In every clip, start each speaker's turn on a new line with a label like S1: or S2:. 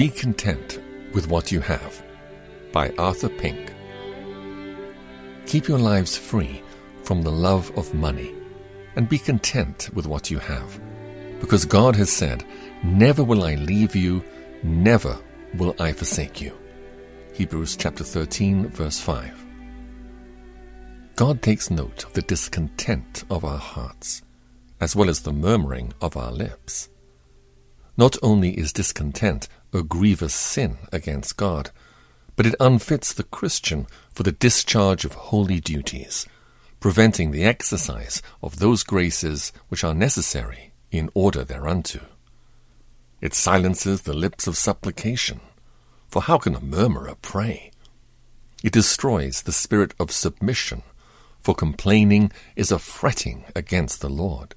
S1: Be content with what you have. By Arthur Pink. Keep your lives free from the love of money and be content with what you have. Because God has said, Never will I leave you, never will I forsake you. Hebrews chapter 13, verse 5. God takes note of the discontent of our hearts, as well as the murmuring of our lips. Not only is discontent a grievous sin against God, but it unfits the Christian for the discharge of holy duties, preventing the exercise of those graces which are necessary in order thereunto. It silences the lips of supplication, for how can a murmurer pray? It destroys the spirit of submission, for complaining is a fretting against the Lord.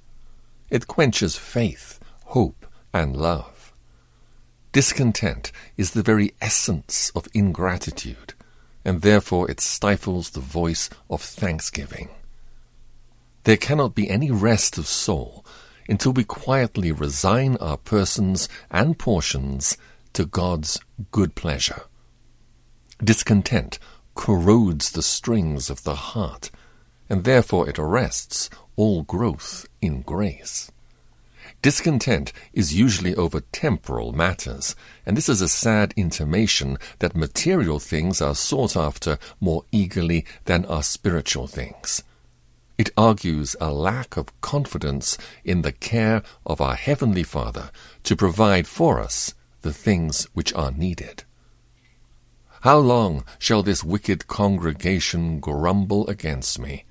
S1: It quenches faith, hope, and love. Discontent is the very essence of ingratitude, and therefore it stifles the voice of thanksgiving. There cannot be any rest of soul until we quietly resign our persons and portions to God's good pleasure. Discontent corrodes the strings of the heart, and therefore it arrests all growth in grace. Discontent is usually over temporal matters, and this is a sad intimation that material things are sought after more eagerly than are spiritual things. It argues a lack of confidence in the care of our Heavenly Father to provide for us the things which are needed. How long shall this wicked congregation grumble against me?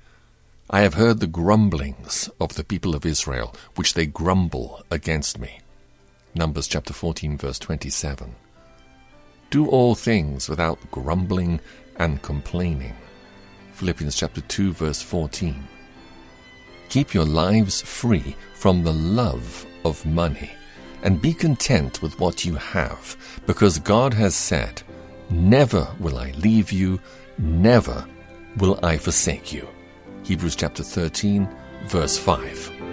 S1: I have heard the grumblings of the people of Israel, which they grumble against me. Numbers chapter 14, verse 27. Do all things without grumbling and complaining. Philippians chapter 2, verse 14. Keep your lives free from the love of money and be content with what you have, because God has said, Never will I leave you, never will I forsake you. Hebrews chapter 13, verse 5.